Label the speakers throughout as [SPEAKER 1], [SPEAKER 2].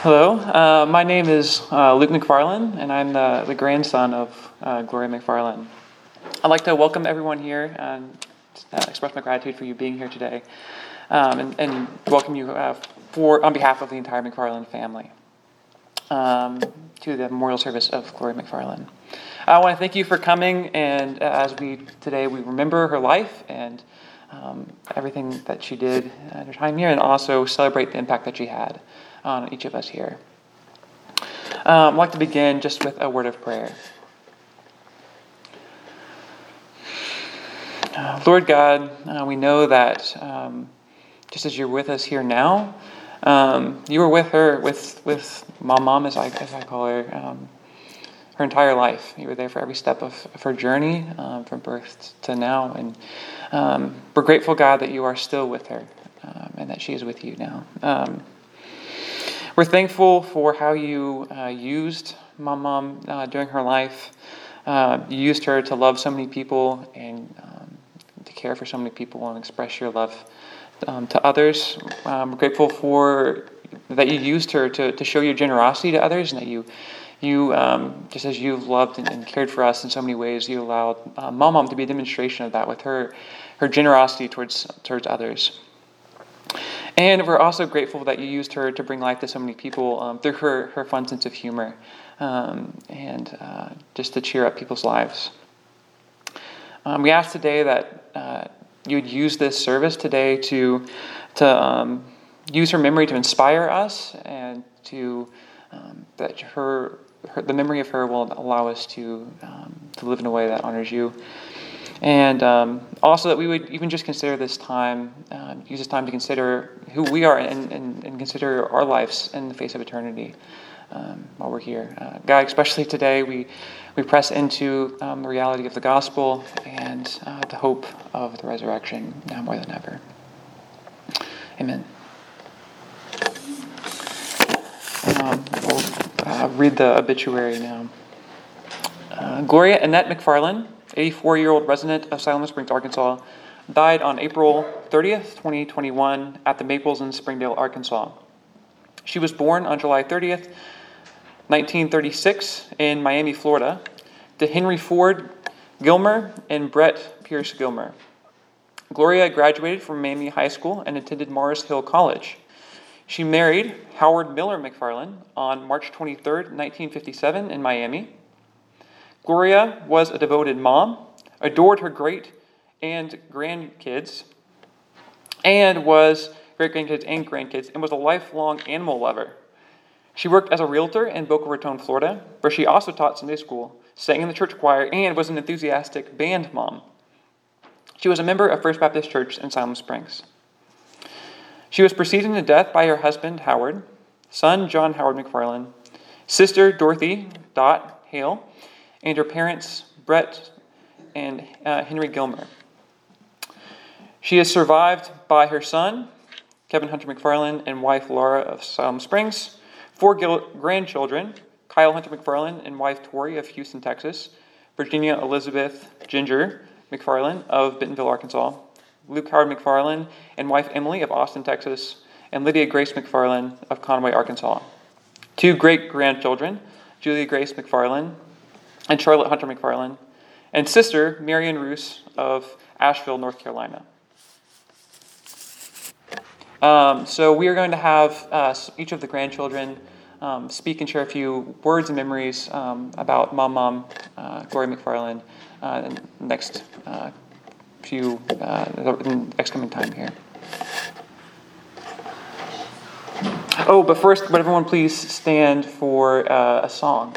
[SPEAKER 1] Hello, uh, my name is uh, Luke McFarland, and I'm the, the grandson of uh, Gloria McFarland. I'd like to welcome everyone here and uh, express my gratitude for you being here today, um, and, and, welcome you uh, for on behalf of the entire McFarland family um, to the memorial service of Gloria McFarland. I want to thank you for coming, and uh, as we today we remember her life and um, everything that she did at her time here, and also celebrate the impact that she had on each of us here. Um, I'd like to begin just with a word of prayer. Uh, Lord God, uh, we know that um, just as you're with us here now, um, you were with her, with with my mom, as I as I call her, um, her entire life. You were there for every step of, of her journey, um, from birth to now, and um, we're grateful, God, that you are still with her, um, and that she is with you now. We're thankful for how you uh, used my mom uh, during her life. Uh, you used her to love so many people and um, to care for so many people and express your love um, to others. We're grateful for that you used her to, to show your generosity to others and that you you um, just as you've loved and, cared for us in so many ways you allowed uh, mom to be a demonstration of that with her her generosity towards towards others and we're also grateful that you used her to bring life to so many people um, through her, her fun sense of humor um, and uh, just to cheer up people's lives. Um, we ask today that uh, you would use this service today to, to um, use her memory to inspire us and to um, that her, her, the memory of her will allow us to, um, to live in a way that honors you. And um, also that we would even just consider this time, uh, use this time to consider who we are and, and, and, consider our lives in the face of eternity um, while we're here. Uh, God, especially today, we, we press into um, the reality of the gospel and uh, the hope of the resurrection now more than ever. Amen. Um, we'll uh, read the obituary now. Uh, Gloria Annette McFarland 84 year old resident of Siloam Springs, Arkansas, died on April 30th, 2021, at the Maples in Springdale, Arkansas. She was born on July 30th, 1936, in Miami, Florida, to Henry Ford Gilmer and Brett Pierce Gilmer. Gloria graduated from Miami High School and attended Mars Hill College. She married Howard Miller McFarland on March 23, 1957, in Miami. Gloria was a devoted mom, adored her great and grandkids, and was great grandkids and grandkids, and was a lifelong animal lover. She worked as a realtor in Boca Raton, Florida, where she also taught Sunday school, sang in the church choir, and was an enthusiastic band mom. She was a member of First Baptist Church in Siloam Springs. She was preceded to death by her husband, Howard, son, John Howard McFarland, sister, Dorothy Dot Hale, and her parents, Brett and uh, Henry Gilmer. She is survived by her son, Kevin Hunter McFarland, and wife Laura of Siloam Springs, four gil- grandchildren, Kyle Hunter McFarland and wife Tori of Houston, Texas, Virginia Elizabeth Ginger McFarland of Bentonville, Arkansas, Luke Howard McFarland and wife Emily of Austin, Texas, and Lydia Grace McFarland of Conway, Arkansas. Two great grandchildren, Julia Grace McFarland and Charlotte Hunter McFarland, and sister Marion Roos of Asheville, North Carolina. Um, so we are going to have uh, each of the grandchildren um, speak and share a few words and memories um, about Mom Mom, uh, Gloria McFarland, uh, next uh, few uh, next coming time here. Oh, but first, would everyone please stand for uh, a song?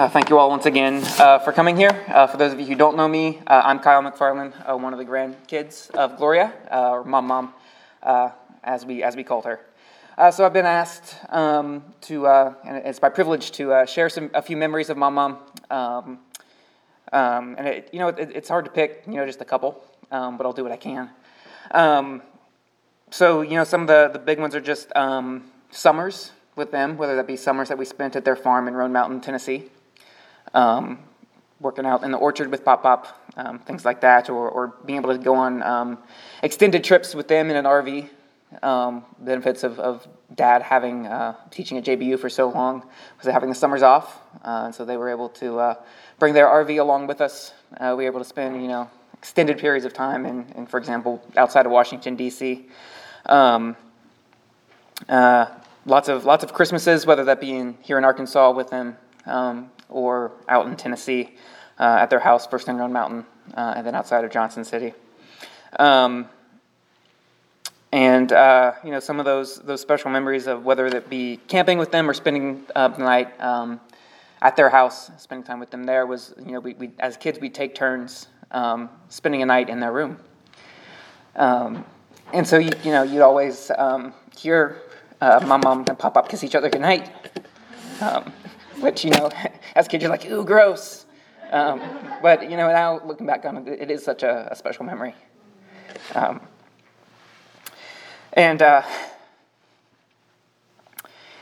[SPEAKER 2] Uh, thank you all once again uh, for coming here. Uh, for those of you who don't know me, uh, I'm Kyle McFarland, uh, one of the grandkids of Gloria, uh, or Mom Mom, as we as we called her. so I've been asked um, to, and it's my privilege to share some a few memories of Mom Mom. Um, um, and it, you know, it, it's hard to pick, you know, just a couple, um, but I'll do what I can. Um, so you know, some of the the big ones are just um, summers with them, whether that be summers that we spent at their farm in Roan Mountain, Tennessee um, working out in the orchard with Pop Pop, um, things like that, or, or being able to go on um, extended trips with them in an RV. Um, benefits of, of dad having uh, teaching at JBU for so long was having the summers off, uh, and so they were able to uh, bring their RV along with us. Uh, we were able to spend you know extended periods of time in, in for example, outside of Washington D.C. Um, uh, lots of lots of Christmases, whether that be in, here in Arkansas with them, um, or out in Tennessee uh, at their house, first in Roan Mountain, uh, and then outside of Johnson City. Um, and uh, you know some of those those special memories of whether it be camping with them or spending uh, the night um, at their house, spending time with them there was you know we, we as kids we'd take turns um, spending a night in their room. Um, and so you, you know you'd always um, hear uh, my mom and pop up kiss each other goodnight. Um, which you know, as kids you're like, ooh, gross. Um, but you know, now looking back on it, it is such a, a special memory. Um, and uh,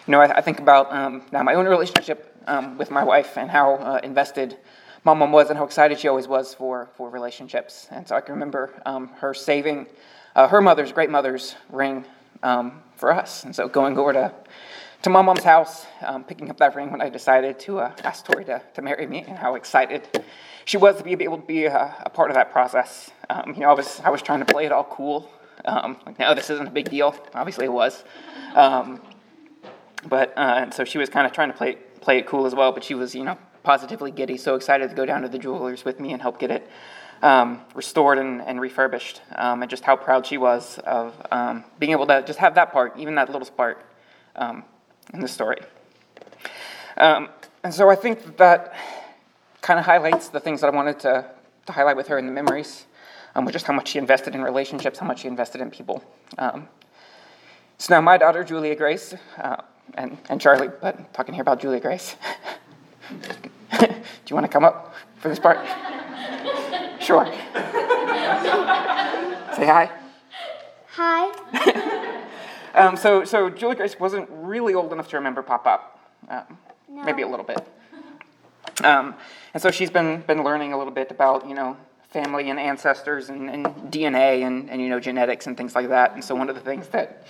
[SPEAKER 2] you know, I, I think about um, now my own relationship um, with my wife and how uh, invested my mom was and how excited she always was for for relationships. And so I can remember um, her saving uh, her mother's great mother's ring um, for us. And so going over to to my mom's house, um, picking up that ring when I decided to uh, ask Tori to, to marry me, and how excited she was to be able to be a, a part of that process. Um, you know, I was I was trying to play it all cool. Um, like, no, this isn't a big deal. Obviously, it was. Um, but uh, and so she was kind of trying to play play it cool as well. But she was, you know, positively giddy, so excited to go down to the jewelers with me and help get it um, restored and, and refurbished, um, and just how proud she was of um, being able to just have that part, even that little spark, um, in the story. Um, and so I think that kind of highlights the things that I wanted to, to highlight with her in the memories, um, just how much she invested in relationships, how much she invested in people. Um, so now my daughter, Julia Grace, uh, and, and Charlie, but talking here about Julia Grace. Do you want to come up for this part? sure. Say hi.
[SPEAKER 3] Hi.
[SPEAKER 2] Um, so, so Julie Grace wasn't really old enough to remember Pop Up, um, no. maybe a little bit. Um, and so she's been been learning a little bit about you know family and ancestors and, and DNA and, and you know genetics and things like that. And so one of the things that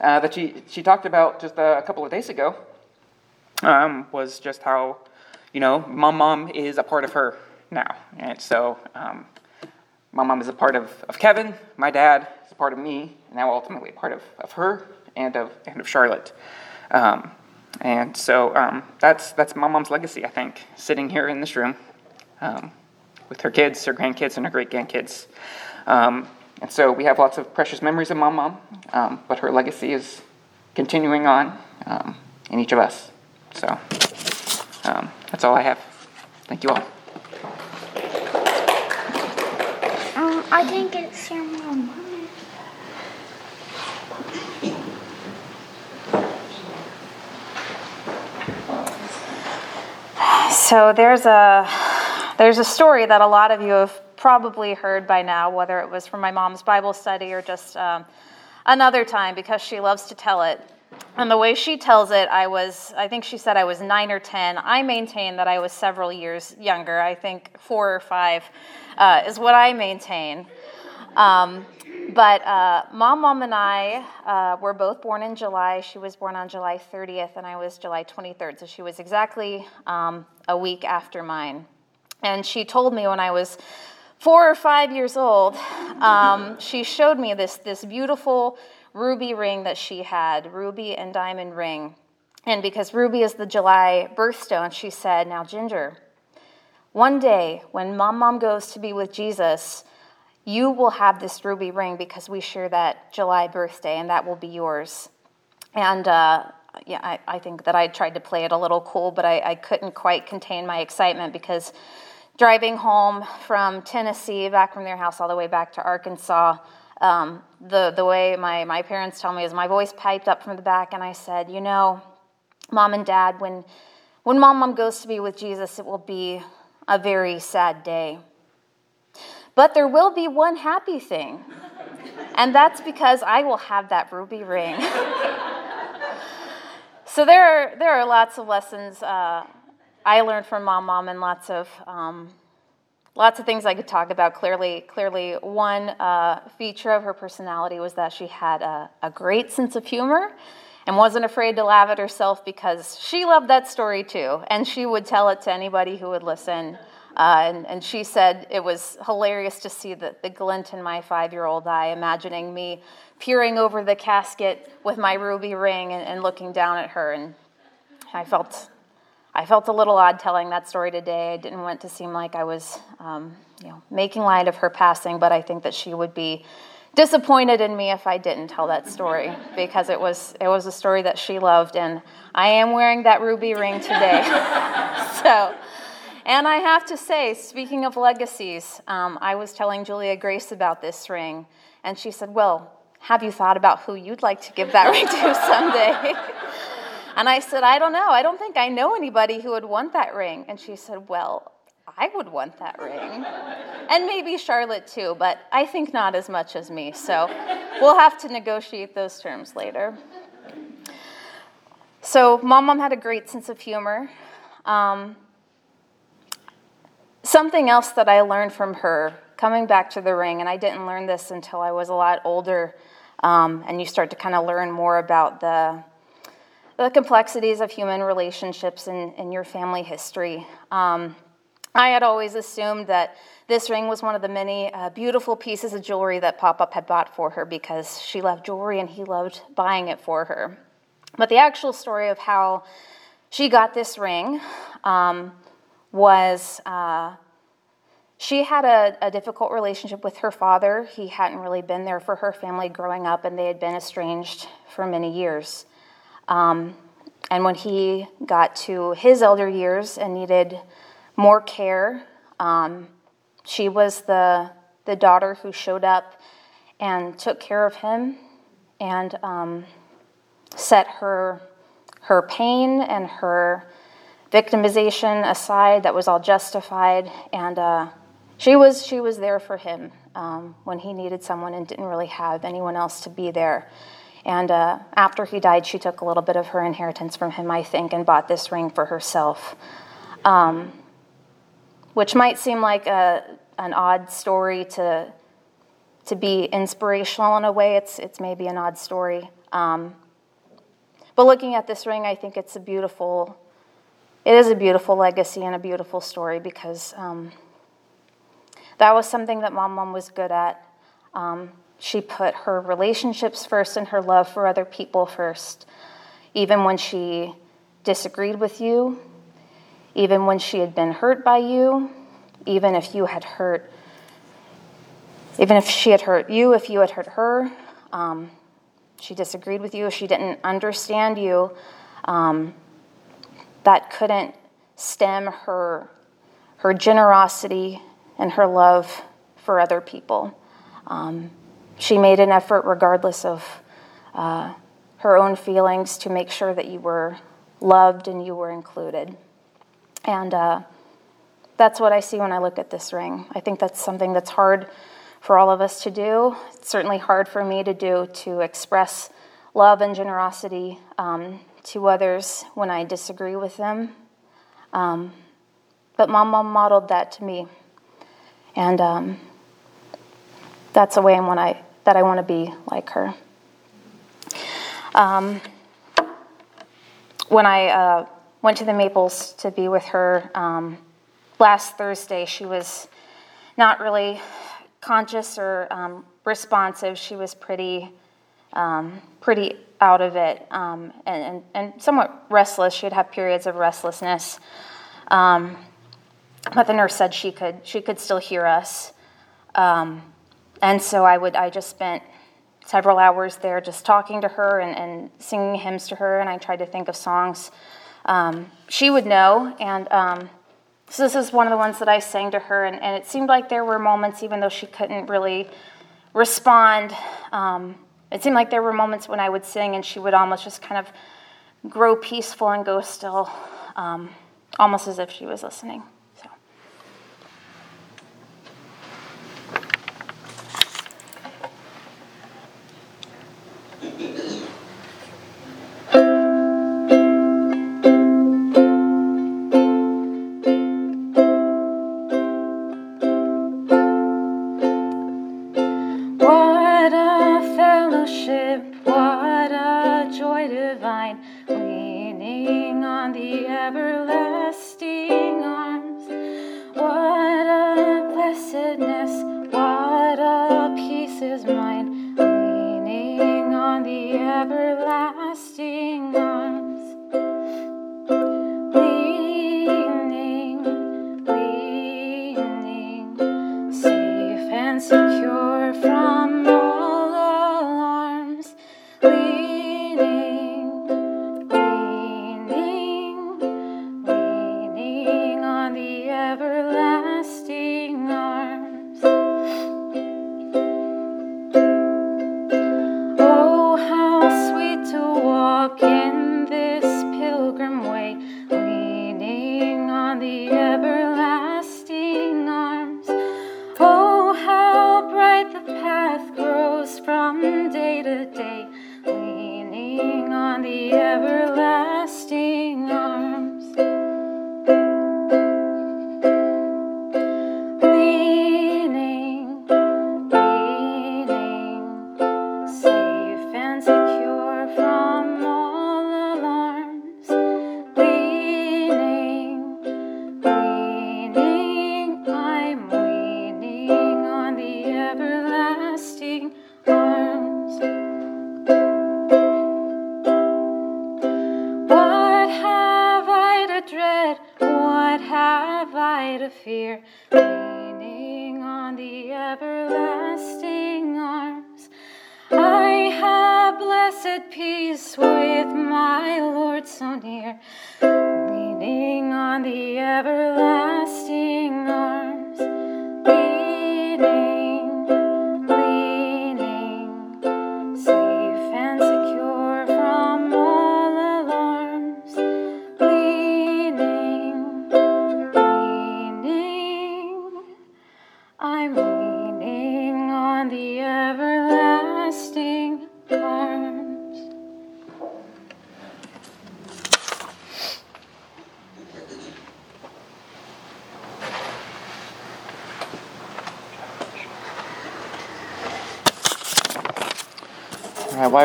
[SPEAKER 2] uh, that she she talked about just a, couple of days ago um, was just how you know mom mom is a part of her now, and so um, my mom is a part of, of Kevin, my dad part of me, now ultimately part of, of her and of, and of Charlotte. Um, and so um, that's, that's my mom's legacy, I think, sitting here in this room um, with her kids, her grandkids, and her great grandkids. Um, and so we have lots of precious memories of my mom, um, but her legacy is continuing on um, in each of us. So that's all I have. Thank you all.
[SPEAKER 3] I think it's your mom.
[SPEAKER 4] So there's a there's a story that a lot of you have probably heard by now, whether it was from my mom's Bible study or just um, another time, because she loves to tell it. And the way she tells it, I was, I think she said I was nine or 10. I maintain that I was several years younger. I think four or five uh, is what I maintain. Um, but uh, mom, mom, and I uh, were both born in July. She was born on July 30th, and I was July 23rd. So she was exactly um, a week after mine. And she told me when I was four or five years old, um, she showed me this, this beautiful ruby ring that she had, ruby and diamond ring. And because ruby is the July birthstone, she said, Now, Ginger, one day when mom, mom goes to be with Jesus, you will have this ruby ring because we share that July birthday, and that will be yours. And uh, yeah, I, I think that I tried to play it a little cool, but I, I couldn't quite contain my excitement because driving home from Tennessee, back from their house all the way back to Arkansas, um, the, the way my, my parents tell me is my voice piped up from the back, and I said, You know, mom and dad, when, when mom, mom goes to be with Jesus, it will be a very sad day. But there will be one happy thing, and that's because I will have that ruby ring. so there are, there are lots of lessons uh, I learned from mom, mom, and lots of um, lots of things I could talk about. Clearly, clearly, one uh, feature of her personality was that she had a, a great sense of humor and wasn't afraid to laugh at herself because she loved that story too, and she would tell it to anybody who would listen. Uh, and, and, she said it was hilarious to see the, the glint in my five year old eye, imagining me peering over the casket with my ruby ring and, and, looking down at her. And I felt, I felt a little odd telling that story today. I didn't want to seem like I was um, you know, making light of her passing, but I think that she would be disappointed in me if I didn't tell that story because it was, it was a story that she loved. And I am wearing that ruby ring today. so. And I have to say, speaking of legacies, um, I was telling Julia Grace about this ring, and she said, Well, have you thought about who you'd like to give that ring to someday? and I said, I don't know. I don't think I know anybody who would want that ring. And she said, Well, I would want that ring. and maybe Charlotte too, but I think not as much as me. So we'll have to negotiate those terms later. So, Mom Mom had a great sense of humor. Um, Something else that I learned from her coming back to the ring, and I didn't learn this until I was a lot older, um, and you start to kind of learn more about the, the complexities of human relationships in your family history. Um, I had always assumed that this ring was one of the many uh, beautiful pieces of jewelry that Pop Up had bought for her because she loved jewelry and he loved buying it for her. But the actual story of how she got this ring um, was uh, she had a, a, difficult relationship with her father. He hadn't really been there for her family growing up, and they had been estranged for many years. Um, and when he got to his elder years and needed more care, um, she was the, the daughter who showed up and took care of him and um, set her, her pain and her victimization aside that was all justified and uh, she was she was there for him um, when he needed someone and didn't really have anyone else to be there. And uh, after he died she took a little bit of her inheritance from him i think and bought this ring for herself. Um, which might seem like a, an odd story to to be inspirational in a way. It's it's maybe an odd story. Um, but looking at this ring i think it's a beautiful it is a beautiful legacy and a beautiful story because um, that was something that Mom Mom was good at. Um, she put her relationships first and her love for other people first, even when she disagreed with you, even when she had been hurt by you, even if you had hurt, even if she had hurt you, if you had hurt her. Um, she disagreed with you, she didn't understand you. Um, that couldn't stem her, her generosity and her love for other people. Um, she made an effort, regardless of uh, her own feelings, to make sure that you were loved and you were included. And uh, that's what I see when I look at this ring. I think that's something that's hard for all of us to do. It's certainly hard for me to do to express love and generosity um, to others when I disagree with them. Um, but my mom modeled that to me. And um, that's the way I want I, that I want to be like her. Um, when I uh, went to the Maples to be with her um, last Thursday, she was not really conscious or um, responsive. She was pretty, um, pretty out of it um, and, and, and, somewhat restless. She'd have periods of restlessness. Um, but the nurse said she could, she could still hear us. Um, and so I would, I just spent
[SPEAKER 5] several hours there just talking to her and, and singing hymns to her, and I tried to think of songs um, she would know. And um, so this is one of the ones that I sang to her, and, and, it seemed like there were moments, even though she couldn't really respond, um, it seemed like there were moments when I would sing and she would almost just kind of grow peaceful and go still, um, almost as if she was listening.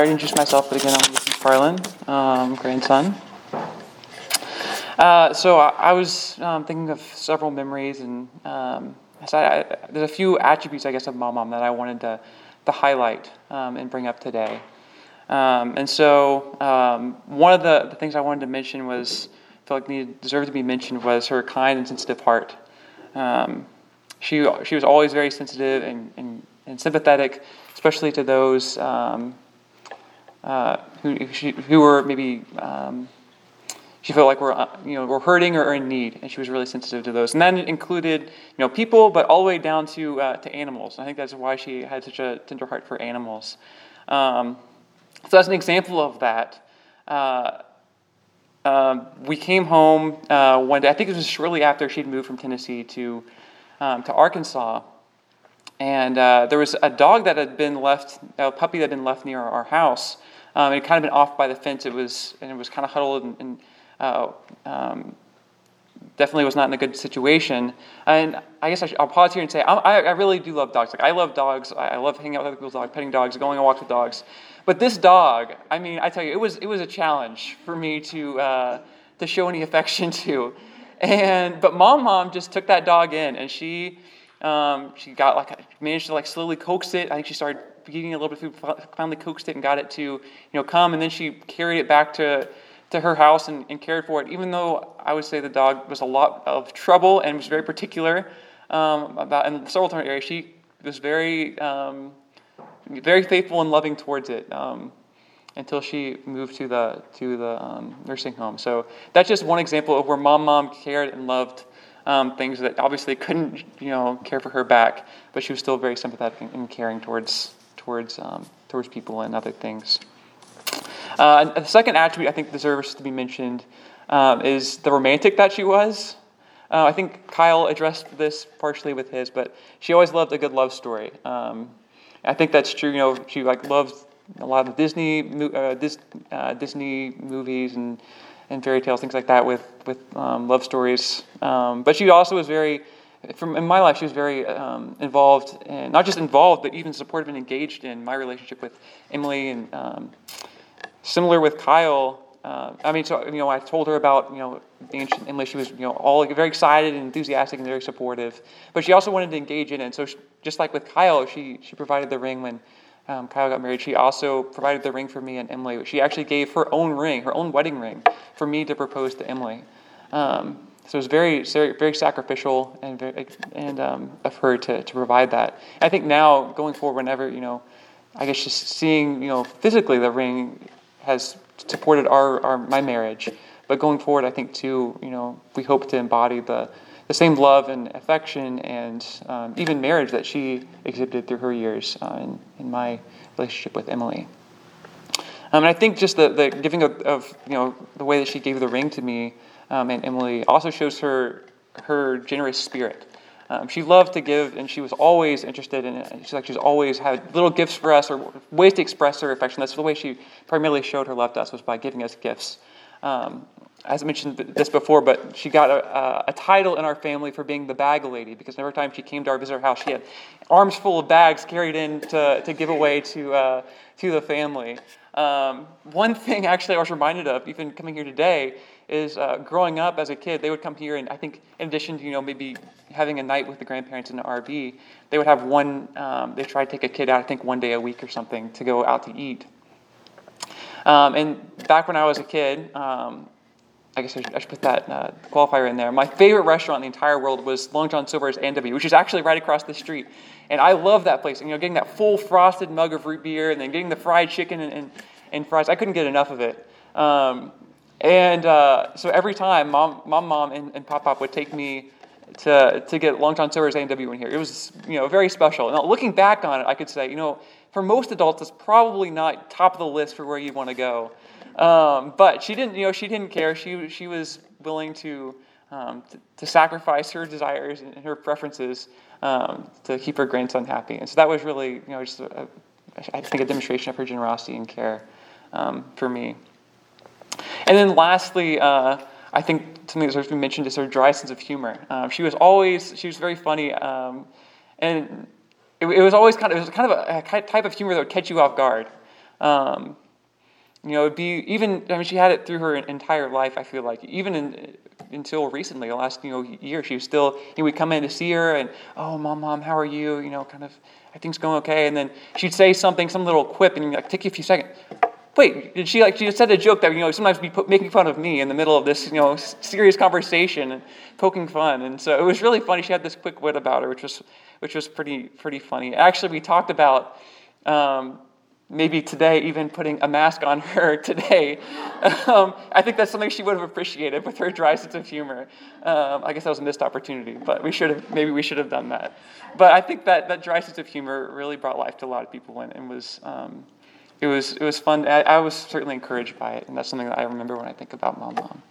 [SPEAKER 1] Already introduced myself, but again, I'm Luke McFarland, um, grandson. Uh, so I, I was um, thinking of several memories, and um, so I, I, there's a few attributes, I guess, of my mom that I wanted to, to highlight um, and bring up today. Um, and so um, one of the, the, things I wanted to mention was, I feel like needed, deserved to be mentioned, was her kind and sensitive heart. she, she was always very sensitive and, and, and sympathetic, especially to those um, uh, who, who were maybe um, she felt like were uh, you know were hurting or in need, and she was really sensitive to those. And that included you know people, but all the way down to uh, to animals. I think that's why she had such a tender heart for animals. Um, so as an example of that. Uh, um, we came home uh, one day. I think it was shortly after she'd moved from Tennessee to um, to Arkansas, and uh, there was a dog that had been left, a puppy that had been left near our house, um, it had kind of been off by the fence. It was and it was kind of huddled and, and uh, um, definitely was not in a good situation. And I guess I will pause here and say I, I, really do love dogs. Like I love dogs. I, love hanging out with other people's dogs, petting dogs, going on walks with dogs. But this dog, I mean, I tell you, it was it was a challenge for me to uh, to show any affection to. And but mom, mom just took that dog in, and she um, she got like managed to like slowly coax it. I think she started eating a little bit food, finally coaxed it and got it to, you know, come. And then she carried it back to, to her house and, and cared for it. Even though I would say the dog was a lot of trouble and was very particular um, about in several different areas, she was very, um, very faithful and loving towards it. Um, until she moved to the to the um, nursing home. So that's just one example of where mom mom cared and loved um, things that obviously couldn't you know care for her back, but she was still very sympathetic and caring towards towards um, towards people and other things. Uh, the second attribute I think deserves to be mentioned um, is the romantic that she was. Uh, I think Kyle addressed this partially with his, but she always loved a good love story. Um, I think that's true. You know, she like loves a lot of Disney uh, uh, Disney movies and and fairy tales, things like that, with with um, love stories. Um, but she also was very, from in my life, she was very um, involved, and not just involved, but even supportive and engaged in my relationship with Emily. And um, similar with Kyle, uh, I mean, so you know, I told her about you know the ancient Emily. She was you know all very excited and enthusiastic and very supportive, but she also wanted to engage in it. And so, she, just like with Kyle, she she provided the ring when um, Kyle got married, she also provided the ring for me and Emily. She actually gave her own ring, her own wedding ring, for me to propose to Emily. Um, so it was very, very sacrificial and very, and um, of her to, to provide that. I think now going forward, whenever you know, I guess just seeing you know physically the ring has supported our, our my marriage, but going forward, I think too, you know, we hope to embody the the same love and affection and um, even marriage that she exhibited through her years uh, in, in my relationship with Emily. Um, and I think just the, the giving of, of, you know the way that she gave the ring to me um, and Emily also shows her her generous spirit. Um, she loved to give, and she was always interested in it. She's like she's always had little gifts for us or ways to express her affection. That's the way she primarily showed her love to us was by giving us gifts. Um, as I mentioned this before, but she got a, a, title in our family for being the bag lady because every time she came to our visitor house, she had arms full of bags carried in to, to give away to, uh, to the family. Um, one thing actually I was reminded of, even coming here today, is uh, growing up as a kid, they would come here and I think in addition to, you know, maybe having a night with the grandparents in the RV, they would have one, um, they try to take a kid out, I think one day a week or something to go out to eat. Um, and back when I was a kid, um, I guess I should, I should put that uh, qualifier in there. My favorite restaurant in the entire world was Long John Silver's A&W, which is actually right across the street. And I love that place. And, you know, getting that full frosted mug of root beer and then getting the fried chicken and, and, and fries. I couldn't get enough of it. Um, and uh, so every time, mom, mom, mom, and, and pop pop would take me to, to get Long John Silver's A&W in here. It was, you know, very special. Now, looking back on it, I could say, you know, for most adults, it's probably not top of the list for where you want to go. Um, but she didn't, you know, she didn't care. She, she was willing to, um, to, to, sacrifice her desires and her preferences um, to keep her grandson happy. And so that was really, you know, just a, a, I think a demonstration of her generosity and care um, for me. And then lastly, uh, I think something that's been mentioned is her dry sense of humor. Um, she was always, she was very funny, um, and it, it, was always kind of, it was kind of a, a, type of humor that would catch you off guard. Um, you know, it'd be even. I mean, she had it through her entire life. I feel like even in, until recently, the last you know year, she was still. You know, we'd come in to see her, and oh, mom, mom, how are you? You know, kind of, I everything's going okay. And then she'd say something, some little quip, and like take you a few seconds. Wait, did she like? She said a joke that you know sometimes be making fun of me in the middle of this you know serious conversation and poking fun, and so it was really funny. She had this quick wit about her, which was which was pretty pretty funny. Actually, we talked about. Um, maybe today even putting a mask on her today um, i think that's something she would have appreciated with her dry sense of humor um, i guess that was a missed opportunity but we should have maybe we should have done that but i think that that dry sense of humor really brought life to a lot of people and, and was um, it was it was fun. I, I was certainly encouraged by it and that's something that i remember when i think about mom mom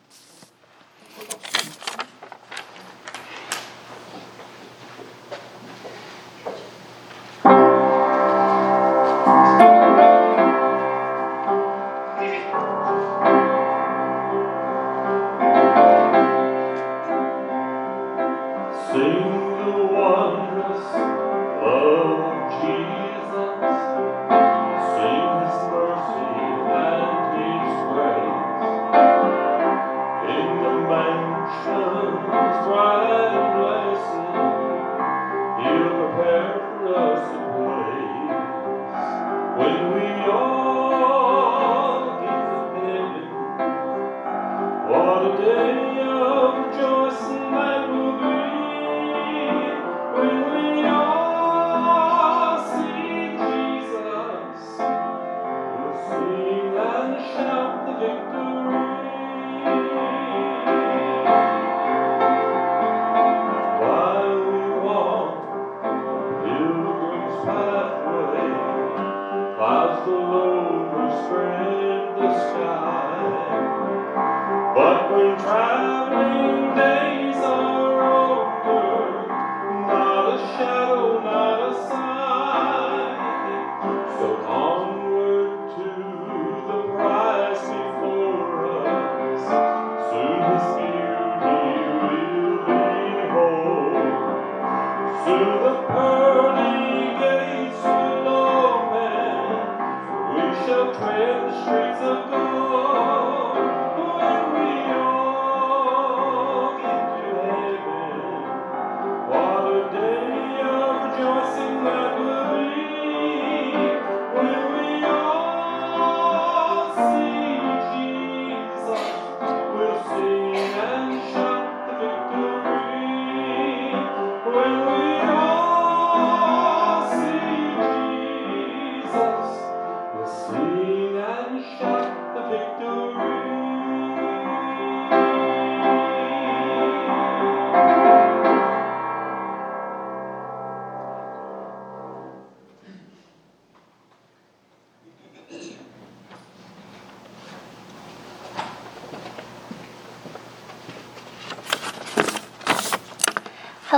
[SPEAKER 1] Awesome love.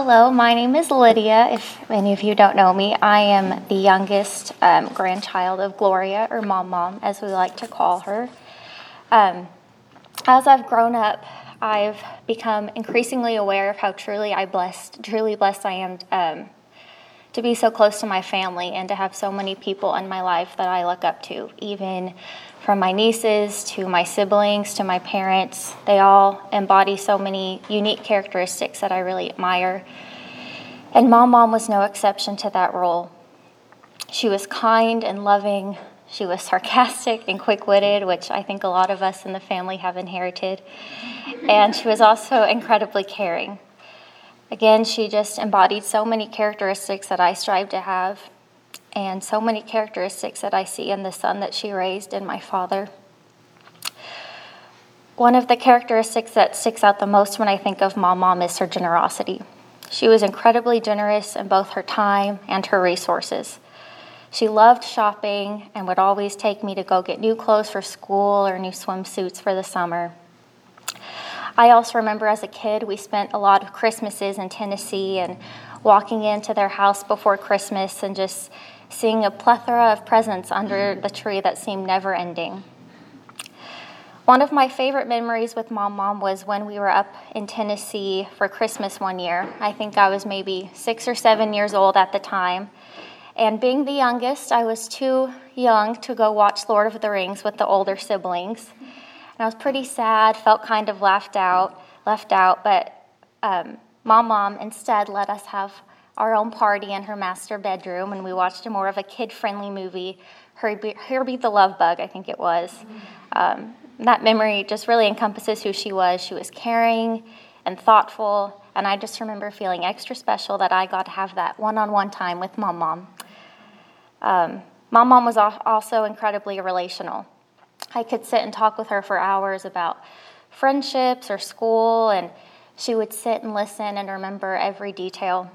[SPEAKER 3] Hello, my name is Lydia. If any of you don't know me, I am the youngest um, grandchild of Gloria, or Mom Mom, as we like to call her. Um, as I've grown up, I've become increasingly aware of how truly I blessed, truly blessed I am um, to be so close to my family and to have so many people in my life that I look up to, even from my nieces to my siblings to my parents. They all embody so many unique characteristics that I really admire. And Mom Mom was no exception to that role. She was kind and loving. She was sarcastic and quick witted, which I think a lot of us in the family have inherited. And she was also incredibly caring. Again, she just embodied so many characteristics that I strive to have, and so many characteristics that I see in the son that she raised in my father. One of the characteristics that sticks out the most when I think of Mom Mom is her generosity. She was incredibly generous in both her time and her resources. She loved shopping and would always take me to go get new clothes for school or new swimsuits for the summer. I also remember as a kid, we spent a lot of Christmases in Tennessee and walking into their house before Christmas and just seeing a plethora of presents under the tree that seemed never ending. One of my favorite memories with Mom Mom was when we were up in Tennessee for Christmas one year. I think I was maybe six or seven years old at the time. And being the youngest, I was too young to go watch Lord of the Rings with the older siblings. And I was pretty sad, felt kind of left out, left out, but um, Mom Mom instead let us have our own party in her master bedroom, and we watched a more of a kid friendly movie, Herbie, Herbie the Love Bug, I think it was. Um, that memory just really encompasses who she was. She was caring and thoughtful, and I just remember feeling extra special that I got to have that one on one time with Mom Mom. Um, Mom Mom was also incredibly relational. I could sit and talk with her for hours about friendships or school, and she would sit and listen and remember every detail.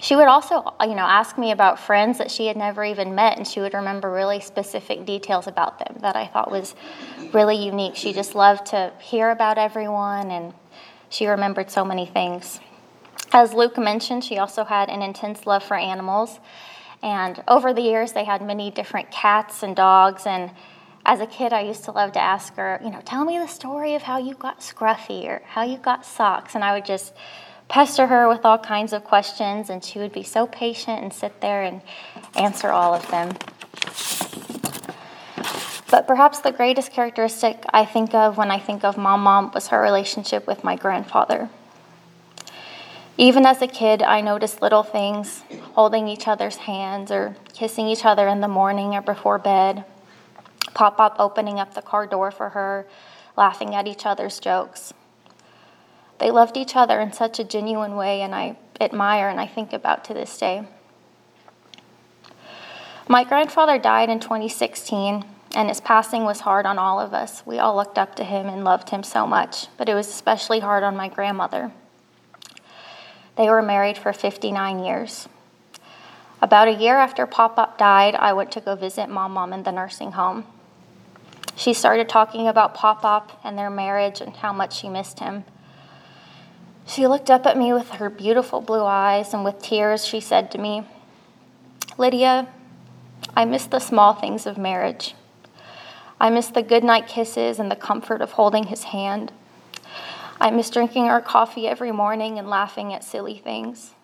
[SPEAKER 3] She would also, uh, you know, ask me about friends that she had never even met, and she would remember really specific details about them that I thought was really unique. She just loved to hear about everyone, and she remembered so many things. As Luke mentioned, she also had an intense love for animals, and over the years, they had many different cats and dogs, and as a kid, I used to love to ask her, you know, tell me the story of how you got scruffy or how you got socks. And I would just pester her with all kinds of questions, and she would be so patient and sit there and answer all of them. But perhaps the greatest characteristic I think of when I think of Mom Mom was her relationship with my grandfather. Even as a kid, I noticed little things, holding each other's hands or kissing each other in the morning or before bed, Pop Pop opening up the car door for her, laughing at each other's jokes. They loved each other in such a genuine way, and I admire and I think about to this day. My grandfather died in 2016, and his passing was hard on all of us. We all looked up to him and loved him so much, but it was especially hard on my grandmother. They were married for 59 years. About a year after Pop Up died, I went to go visit Mom Mom in the nursing home. She started talking about Pop Up and their marriage and how much she missed him. She looked up at me with her beautiful blue eyes, and with tears, she said to me, Lydia, I miss the small things of marriage. I miss the goodnight kisses and the comfort of holding his hand. I miss drinking our coffee every morning and laughing at silly things.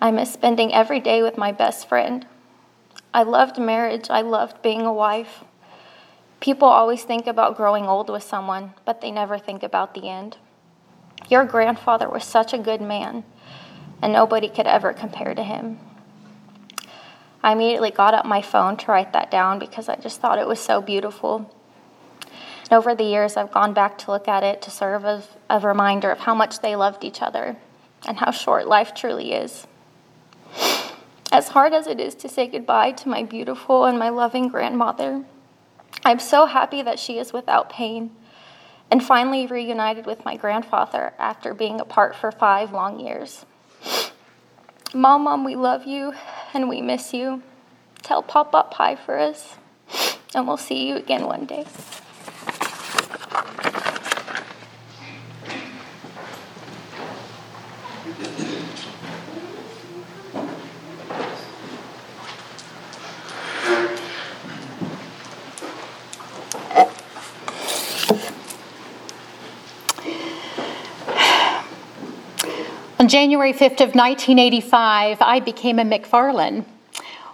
[SPEAKER 3] I miss spending every day with my best friend. I loved marriage. I loved being a wife. People always think about growing old with someone, but they never think about the end. Your grandfather was such a good man, and nobody could ever compare to him. I immediately got up my phone to write that down because I just thought it was so beautiful. And over the years, I've gone back to look at it to serve as a reminder of how much they loved each other and how short life truly is. As hard as it is to say goodbye to my beautiful and my loving grandmother, I'm so happy that she is without pain and finally reunited with my grandfather after being apart for five long years. Mom, Mom, we love you and we miss you. Tell Pop Up hi for us, and we'll see you again one day.
[SPEAKER 6] January 5th of 1985, I became a McFarland.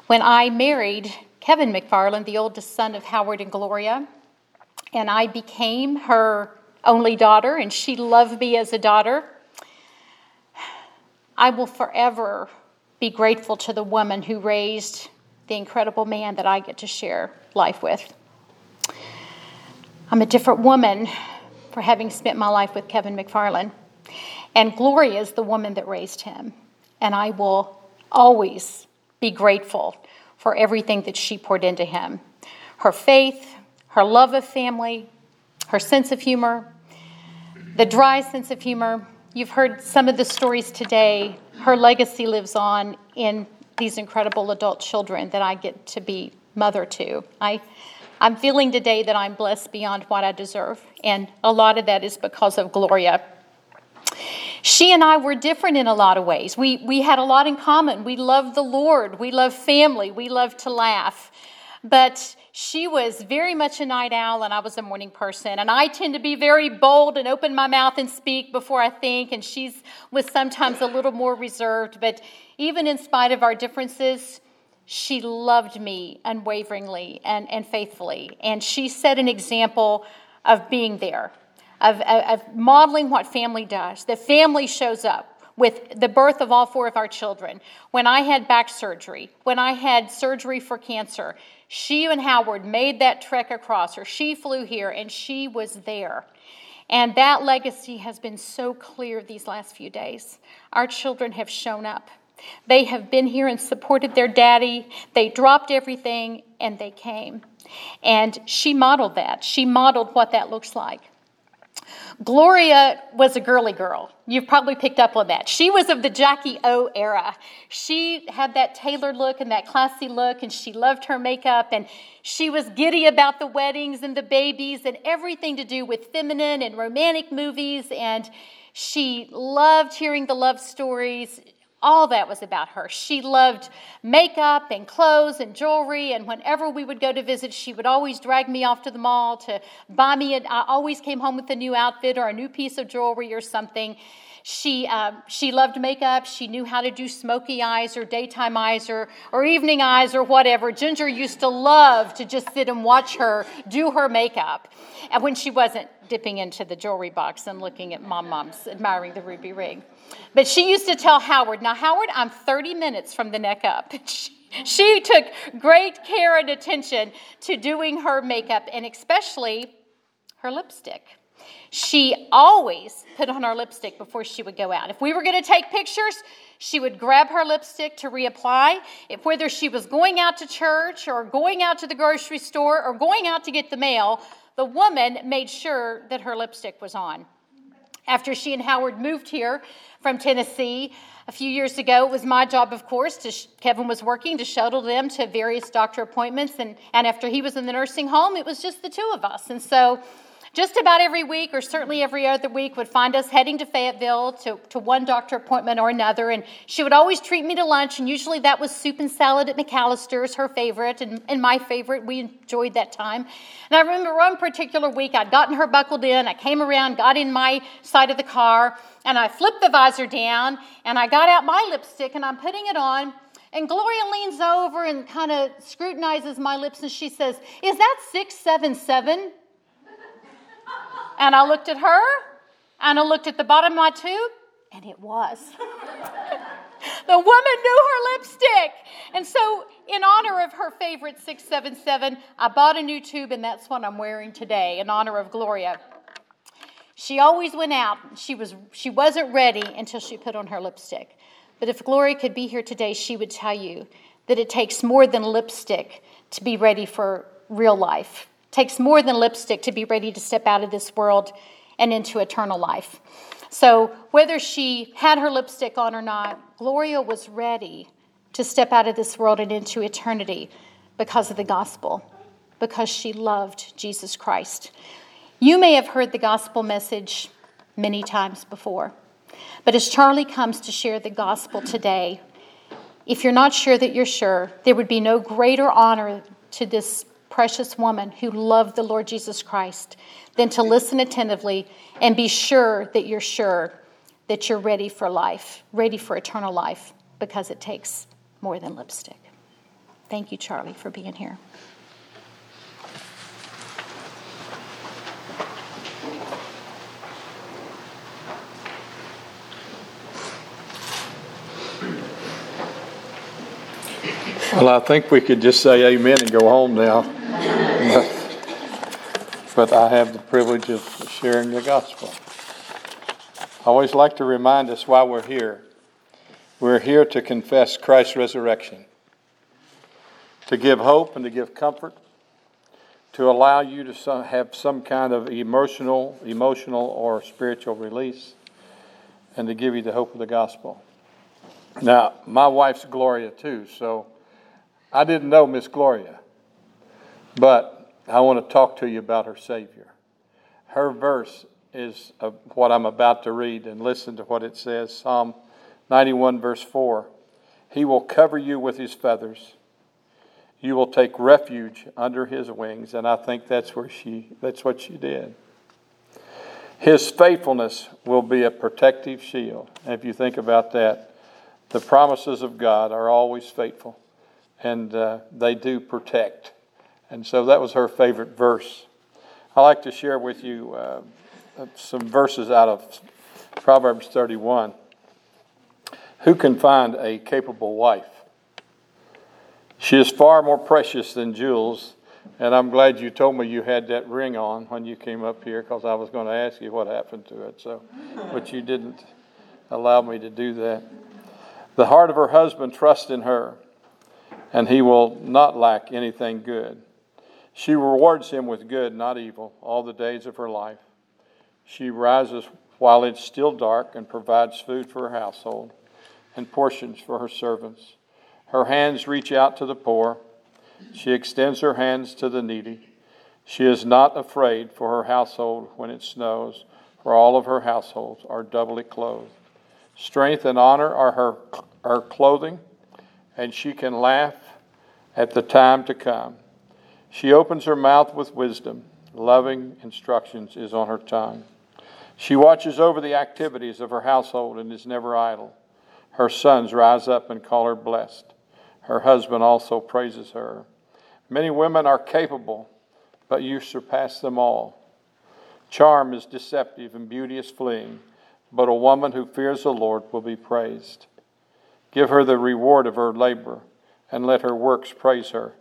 [SPEAKER 6] When I married Kevin McFarland, the oldest son of Howard and Gloria, and I became her only daughter, and she loved me as a daughter. I will forever be grateful to the woman who raised the incredible man that I get to share life with. I'm a different woman for having spent my life with Kevin McFarland. And Gloria is the woman that raised him. And I will always be grateful for everything that she poured into him her faith, her love of family, her sense of humor, the dry sense of humor. You've heard some of the stories today. Her legacy lives on in these incredible adult children that I get to be mother to. I, I'm feeling today that I'm blessed beyond what I deserve, and a lot of that is because of Gloria. She and I were different in a lot of ways. We, we had a lot in common. We loved the Lord, we loved family, we loved to laugh. But she was very much a night owl, and I was a morning person. And I tend to be very bold and open my mouth and speak before I think, and she was sometimes a little more reserved. But even in spite of our differences, she loved me unwaveringly and, and faithfully. And she set an example of being there of, of, modeling what family does. The family shows up with the birth of all four of our children. When I had back surgery, when I had surgery for cancer, she and Howard made that trek across, or she flew here and she was there. And that legacy has been so clear these last few days. Our children have shown up. They have been here and supported their daddy. They dropped everything and they came. And she modeled that. She modeled what that looks like. Gloria was a girly girl. You've probably picked up on that. She was of the Jackie O era. She had that tailored look and that classy look, and she loved her makeup, and she was giddy about the weddings and the babies and everything to do with feminine and romantic movies, and she loved hearing the love stories all that was about her. She loved makeup and clothes and jewelry, and whenever we would go to visit, she would always drag me off to the mall to buy me. I always came home with a new outfit or a new piece of jewelry or something. She, uh, she loved makeup. She knew how to do smoky eyes or daytime eyes or, or evening eyes or whatever. Ginger used to love to just sit and watch her do her makeup. And when she wasn't dipping into the jewelry box and looking at mom mom's, admiring the ruby ring. But she used to tell Howard, now, Howard, I'm 30 minutes from the neck up. She, took great care and attention to doing her makeup and especially her lipstick. She always put on her lipstick before she would go out. If we were going to take pictures, she would grab her lipstick to reapply. If whether she was going out to church or going out to the grocery store or going out to get the mail, the woman made sure that her lipstick was on. After she and Howard moved here from Tennessee a few years ago, it was my job, of course, to sh- Kevin was working to shuttle them to various doctor appointments. And, and after he was in the nursing home, it was just the two of us. And so just about every week, or certainly every other week, would find us heading to Fayetteville to, to one doctor appointment or another. And she would always treat me to lunch, and usually that was soup and salad at McAlister's, her favorite, and, and my favorite. We enjoyed that time. And I remember one particular week, I'd gotten her buckled in. I came around, got in my side of the car, and I flipped the visor down, and I got out my lipstick, and I'm putting it on. And Gloria leans over and kind of scrutinizes my lips, and she says, Is that 677? And I looked at her and I looked at the bottom of my tube, and it was. the woman knew her lipstick. And so, in honor of her favorite 677, I bought a new tube, and that's what I'm wearing today in honor of Gloria. She always went out. She, was, she wasn't ready until she put on her lipstick. But if Gloria could be here today, she would tell you that it takes more than lipstick to be ready for real life takes more than lipstick to be ready to step out of this world and into eternal life. So, whether she had her lipstick on or not, Gloria was ready to step out of this world and into eternity because of the gospel, because she loved Jesus Christ. You may have heard the gospel message many times before, But as Charlie comes to share the gospel today, if you're not sure that you're sure, there would be no greater honor to this precious woman who loved the Lord Jesus Christ than to listen attentively and be sure that you're sure that you're ready for life, ready for eternal life, because it takes more than lipstick. Thank you, Charlie, for being here.
[SPEAKER 7] Well, I think we could just say amen and go home now. But I have the privilege of sharing the gospel. I always like to remind us why we're here. We're here to confess Christ's resurrection, to give hope and to give comfort, to allow you to have some kind of emotional, emotional or spiritual release, and to give you the hope of the gospel. Now, my wife's Gloria too, so I didn't know Miss Gloria, but I want to talk to you about her Savior. Her verse is what I'm about to read, and listen to what it says Psalm 91, verse 4. He will cover you with his feathers. You will take refuge under his wings. And I think that's where she that's what she did. His faithfulness will be a protective shield. And if you think about that, the promises of God are always faithful and uh, they do protect. And so that was her favorite verse. I like to share with you uh, some verses out of Proverbs 31. Who can find a capable wife? She is far more precious than jewels. And I'm glad you told me you had that ring on when you came up here because I was going to ask you what happened to it. So, but you didn't allow me to do that. The heart of her husband trusts in her and he will not lack anything good. She rewards him with good, not evil, all the days of her life. She rises while it's still dark and provides food for her household and portions for her servants. Her hands reach out to the poor. She extends her hands to the needy. She is not afraid for her household when it snows, for all of her households are doubly clothed. Strength and honor are her, her clothing and she can laugh at the time to come. She opens her mouth with wisdom. Loving instructions is on her tongue. She watches over the activities of her household and is never idle. Her sons rise up and call her blessed. Her husband also praises her. Many women are capable, but you surpass them all. Charm is deceptive and beauty is fleeing, but a woman who fears the Lord will be praised. Give her the reward of her labor, and let her works praise her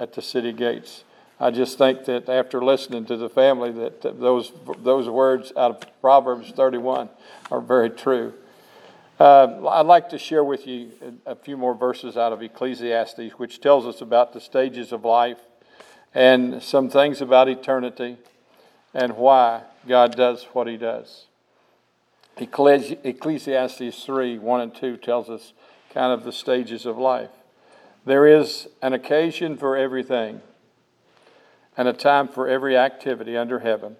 [SPEAKER 7] at the city gates. I just think that after listening to the family, that those those words out of Proverbs 31 are very true. Uh, I'd like to share with you a few more verses out of Ecclesiastes, which tells us about the stages of life and some things about eternity and why God does what He does. Ecclesiastes 3 1 and 2 tells us kind of the stages of life. There is an occasion for everything, and a time for every activity under heaven,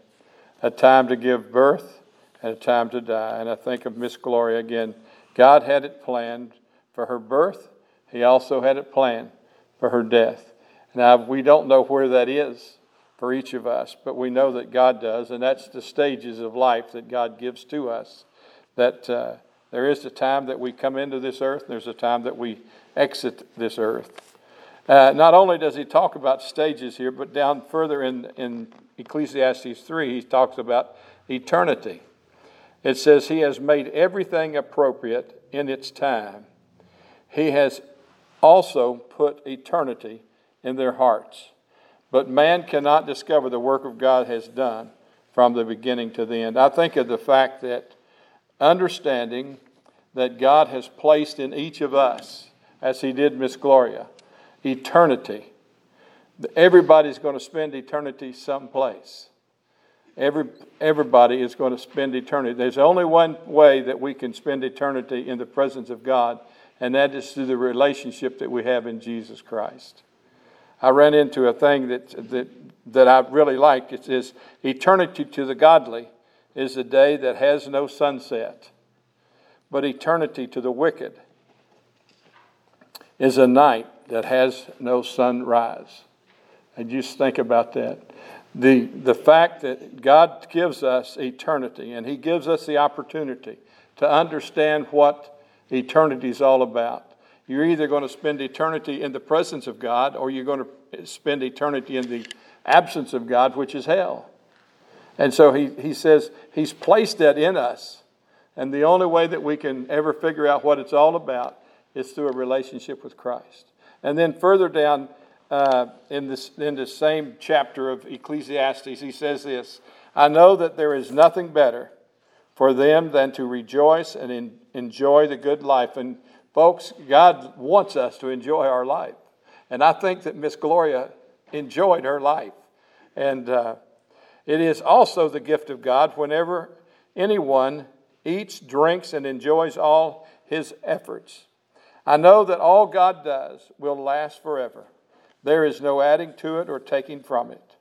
[SPEAKER 7] a time to give birth and a time to die. And I think of Miss Gloria again. God had it planned for her birth, He also had it planned for her death. Now, we don't know where that is for each of us, but we know that God does, and that's the stages of life that God gives to us. That uh, there is a time that we come into this earth, and there's a time that we exit this earth. Uh, not only does he talk about stages here, but down further in, in Ecclesiastes 3, he talks about eternity. It says, He has made everything appropriate in its time. He has also put eternity in their hearts. But man cannot discover the work of God has done from the beginning to the end. I think of the fact that understanding that God has placed in each of us, as He did Miss Gloria, eternity. Everybody's going to spend eternity someplace. Every, everybody is going to spend eternity. There's only one way that we can spend eternity in the presence of God, and that is through the relationship that we have in Jesus Christ. I ran into a thing that, that, that I really like. It says, Eternity to the godly is a day that has no sunset, but eternity to the wicked is a night that has no sunrise. And just think about that. The, the fact that God gives us eternity and He gives us the opportunity to understand what eternity is all about. You're either going to spend eternity in the presence of God or you're going to spend eternity in the absence of God, which is hell. And so he, he says he's placed that in us. And the only way that we can ever figure out what it's all about is through a relationship with Christ. And then further down uh, in, this, in the same chapter of Ecclesiastes, he says this I know that there is nothing better for them than to rejoice and in, enjoy the good life. And folks, God wants us to enjoy our life. And I think that Miss Gloria enjoyed her life. And uh, it is also the gift of God whenever anyone eats, drinks, and enjoys all his efforts. I know that all God does will last forever. There is no adding to it or taking from it.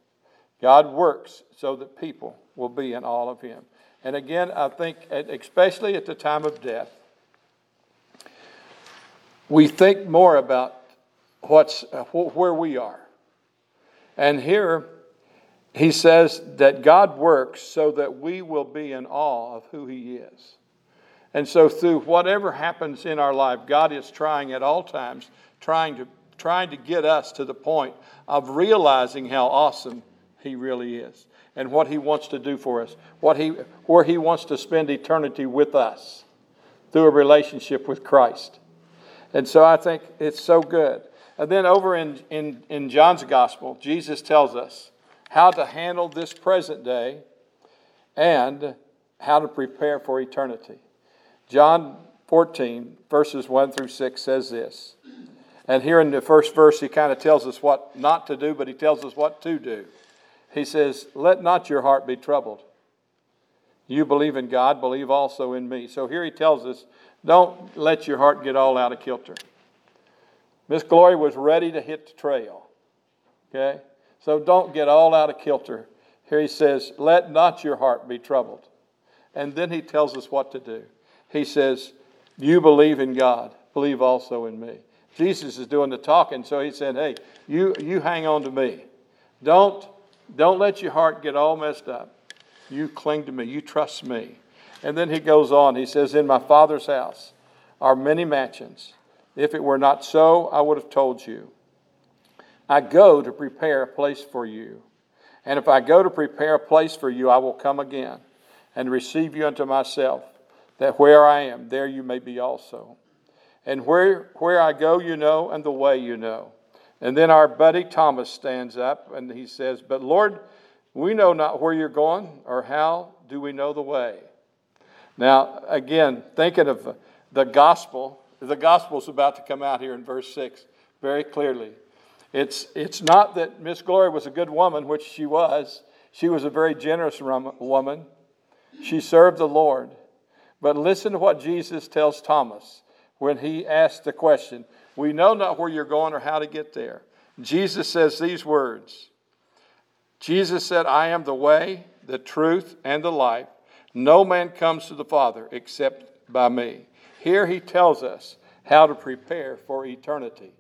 [SPEAKER 7] God works so that people will be in all of Him. And again, I think, especially at the time of death, we think more about what's, where we are. And here, he says that God works so that we will be in awe of who He is. And so, through whatever happens in our life, God is trying at all times, trying to, trying to get us to the point of realizing how awesome He really is and what He wants to do for us, what he, where He wants to spend eternity with us through a relationship with Christ. And so, I think it's so good. And then, over in, in, in John's Gospel, Jesus tells us how to handle this present day and how to prepare for eternity. John 14, verses 1 through 6 says this. And here in the first verse, he kind of tells us what not to do, but he tells us what to do. He says, Let not your heart be troubled. You believe in God, believe also in me. So here he tells us, Don't let your heart get all out of kilter. Miss Glory was ready to hit the trail. Okay? So don't get all out of kilter. Here he says, Let not your heart be troubled. And then he tells us what to do he says, You believe in God, believe also in me. Jesus is doing the talking, so he said, Hey, you, you hang on to me. Don't, don't let your heart get all messed up. You cling to me, you trust me. And then he goes on, he says, In my Father's house are many mansions. If it were not so, I would have told you. I go to prepare a place for you. And if I go to prepare a place for you, I will come again and receive you unto myself that where I am, there you may be also. And where, where I go, you know, and the way you know. And then our buddy Thomas stands up and he says, But Lord, we know not where you're going, or how do we know the way? Now, again, thinking of the gospel, the gospel is about to come out here in verse 6 very clearly. It's, it's not that Miss Glory was a good woman, which she was. She was a very generous woman. She served the Lord. But listen to what Jesus tells Thomas when he asks the question We know not where you're going or how to get there. Jesus says these words Jesus said, I am the way, the truth, and the life. No man comes to the Father except by me. Here he tells us how to prepare for eternity.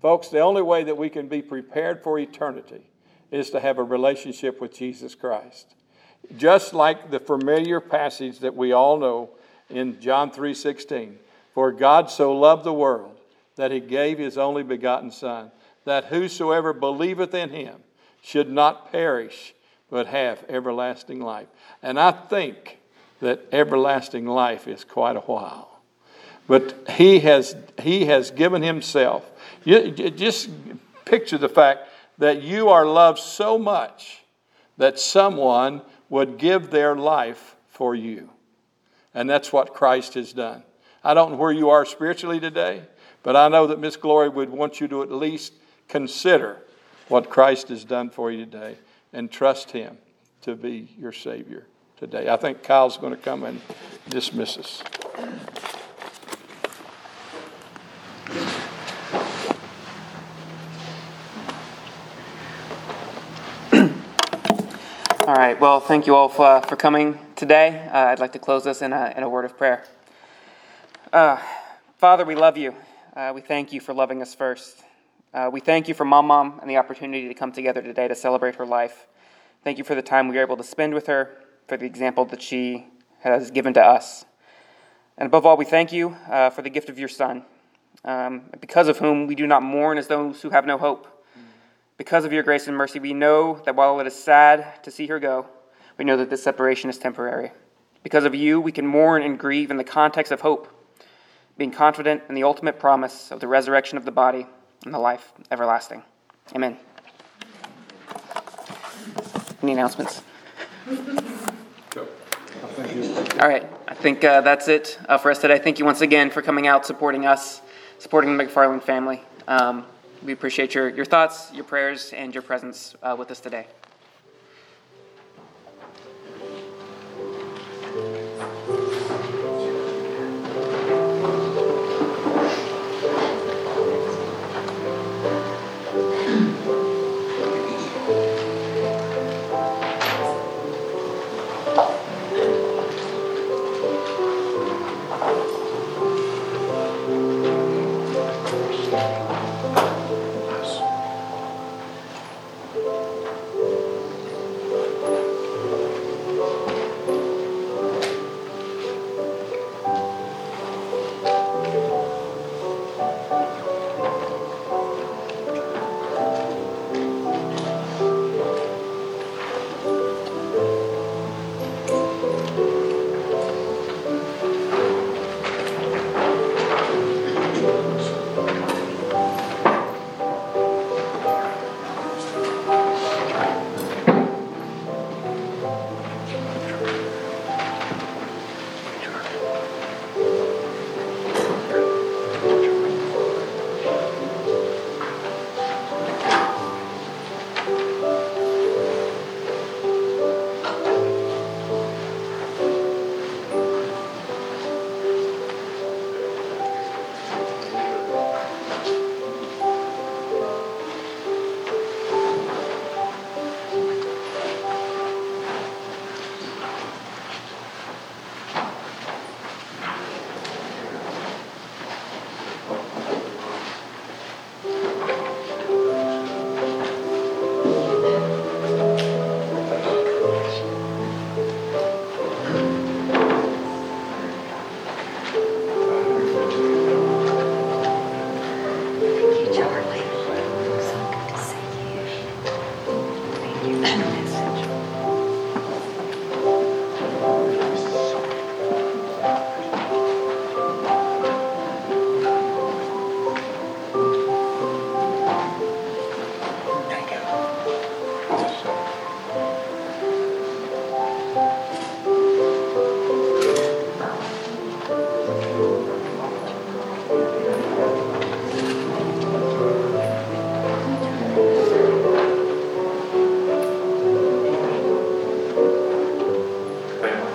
[SPEAKER 7] Folks, the only way that we can be prepared for eternity is to have a relationship with Jesus Christ. Just like the familiar passage that we all know in John 3:16, for God so loved the world that he gave his only begotten son, that whosoever believeth in him should not perish but have everlasting life. And I think that everlasting life is quite a while. But he has he has given himself. You, just picture the fact that you are loved so much that someone would give their life for you. And that's what Christ has done. I don't know where you are spiritually today, but I know that Miss Glory would want you to at least consider what Christ has done for you today and trust Him to be your Savior today. I think Kyle's going to come and dismiss us.
[SPEAKER 2] All right. Well, thank you all for, for coming today. Uh, I'd like to close this in a, in a word of prayer. Father, we love you. Uh, we thank you for loving us first. Uh, we thank you for Mom Mom and the opportunity to come together today to celebrate her life. Thank you for the time we were able to spend with her, for the example that she has given to us. And above all, we thank you uh, for the gift of your Son, um, because of whom we do not mourn as those who have no hope. Because of your grace and mercy, we know that while it is sad to see her go, we know that this separation is temporary. Because of you, we can mourn and grieve in the context of hope, being confident in the ultimate promise of the resurrection of the body and the life everlasting. Amen. Any announcements? All right, I think uh, that's it uh, for us today. Thank you once again for coming out, supporting us, supporting the McFarland family. Um, we appreciate your, your thoughts, your prayers, and your presence uh, with us today.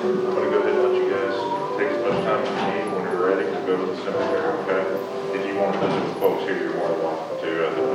[SPEAKER 7] I'm gonna go
[SPEAKER 6] ahead and let you
[SPEAKER 7] guys take as much time as you need when you're ready to go to the cemetery, okay?
[SPEAKER 8] If you want to visit with
[SPEAKER 9] folks here, you're
[SPEAKER 6] more than welcome to.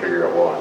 [SPEAKER 9] Figure out why.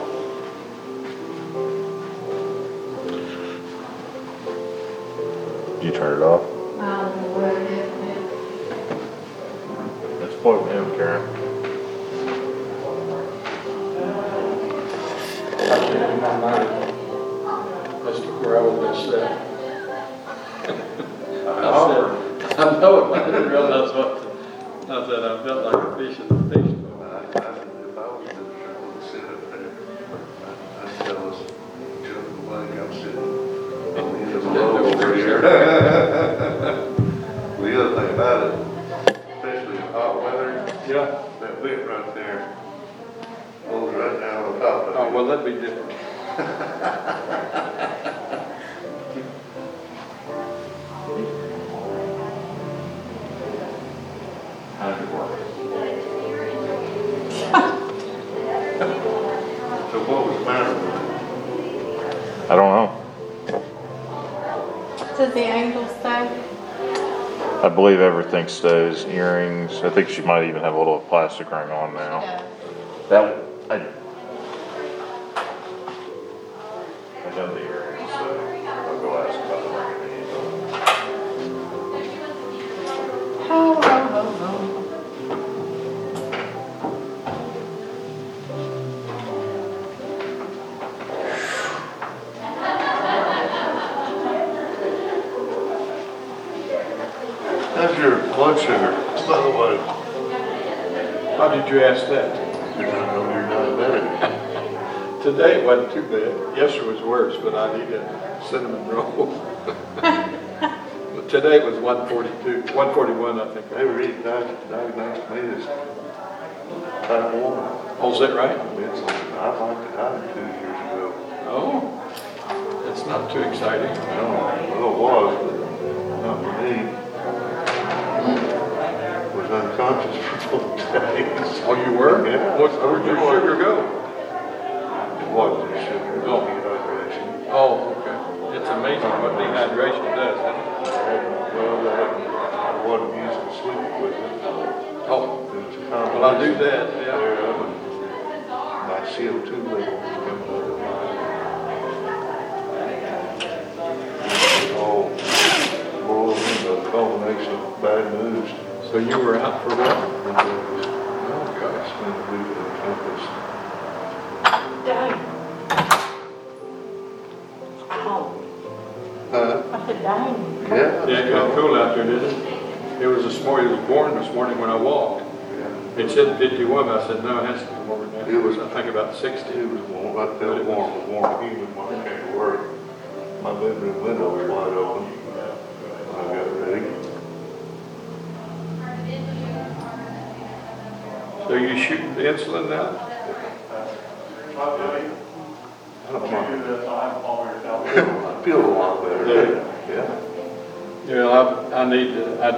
[SPEAKER 9] Stays, earrings, I think she might even have a little plastic ring on now.
[SPEAKER 8] Your blood sugar, by the way?
[SPEAKER 7] How did you ask that?
[SPEAKER 8] I know you're diabetic.
[SPEAKER 7] Today it wasn't too bad. Yesterday was worse, but I need a cinnamon roll. But Today it was one forty-two, one forty-one, I think.
[SPEAKER 8] They were eating diagnosed, me as type one.
[SPEAKER 7] Oh, is that right?
[SPEAKER 8] It's, I liked it, I two years ago.
[SPEAKER 7] Oh, that's not too exciting.
[SPEAKER 8] No, well, it was, but not for me. Unconscious for four days.
[SPEAKER 7] Oh, you were?
[SPEAKER 8] Yeah.
[SPEAKER 7] What, where'd your sugar go?
[SPEAKER 8] It wasn't the sugar,
[SPEAKER 7] Oh.
[SPEAKER 8] dehydration.
[SPEAKER 7] Oh, okay. It's amazing what dehydration does?
[SPEAKER 8] Well, I wasn't sleep equipment.
[SPEAKER 7] Oh,
[SPEAKER 8] It was a
[SPEAKER 7] well, I do that, yeah.
[SPEAKER 8] My CO2 level coming up. All boiled into a culmination of bad news.
[SPEAKER 7] So you were out for what?
[SPEAKER 8] Oh, gosh, man, we were accomplished. Huh? I said down. Yeah.
[SPEAKER 7] Yeah, it got cool out there, didn't it? It was this morning, it was born this morning when I walked.
[SPEAKER 8] Yeah.
[SPEAKER 7] It said fifty-one, but I said, no, it has to be warmer than that.
[SPEAKER 8] It was-
[SPEAKER 7] I think about sixty.
[SPEAKER 8] It was warm, I felt warm, but warm, even when I came to work. My bedroom window was wide open.
[SPEAKER 7] You shooting the insulin now?
[SPEAKER 8] I don't mind. I feel a lot better.
[SPEAKER 7] Yeah.
[SPEAKER 8] Yeah.
[SPEAKER 7] I, I need to, I